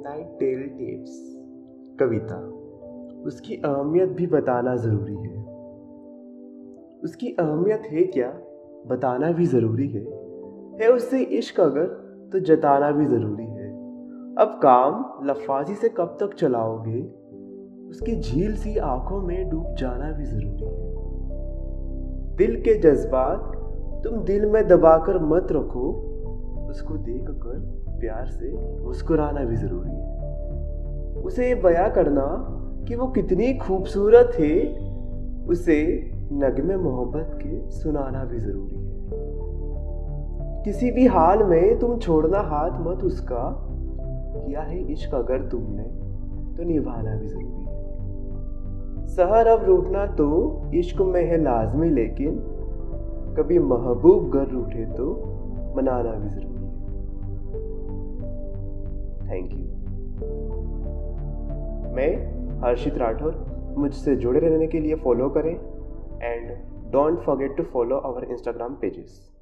Night tell tapes कविता। उसकी अहमियत भी बताना ज़रूरी है। उसकी अहमियत है क्या? बताना भी ज़रूरी है। है उससे इश्क अगर तो जताना भी ज़रूरी है। अब काम लफाजी से कब तक चलाओगे? उसकी झील सी आँखों में डूब जाना भी ज़रूरी है। दिल के जज्बात तुम दिल में दबाकर मत रखो। उसको देख कर प्यार से मुस्कुराना भी ज़रूरी है। उसे ये बया करना कि वो कितनी खूबसूरत है उसे नगमे मोहब्बत के सुनाना भी ज़रूरी है। किसी भी हाल में तुम छोड़ना हाथ मत उसका, किया है इश्क अगर तुमने तो निभाना भी ज़रूरी है। सहर अब रूठना तो इश्क में है लाजमी, लेकिन कभी महबूब घर रूठे तो मनाना भी ज़रूरी थैंक यू। मैं हर्षित राठौर, मुझसे जुड़े रहने के लिए फॉलो करें and don't forget to follow our Instagram pages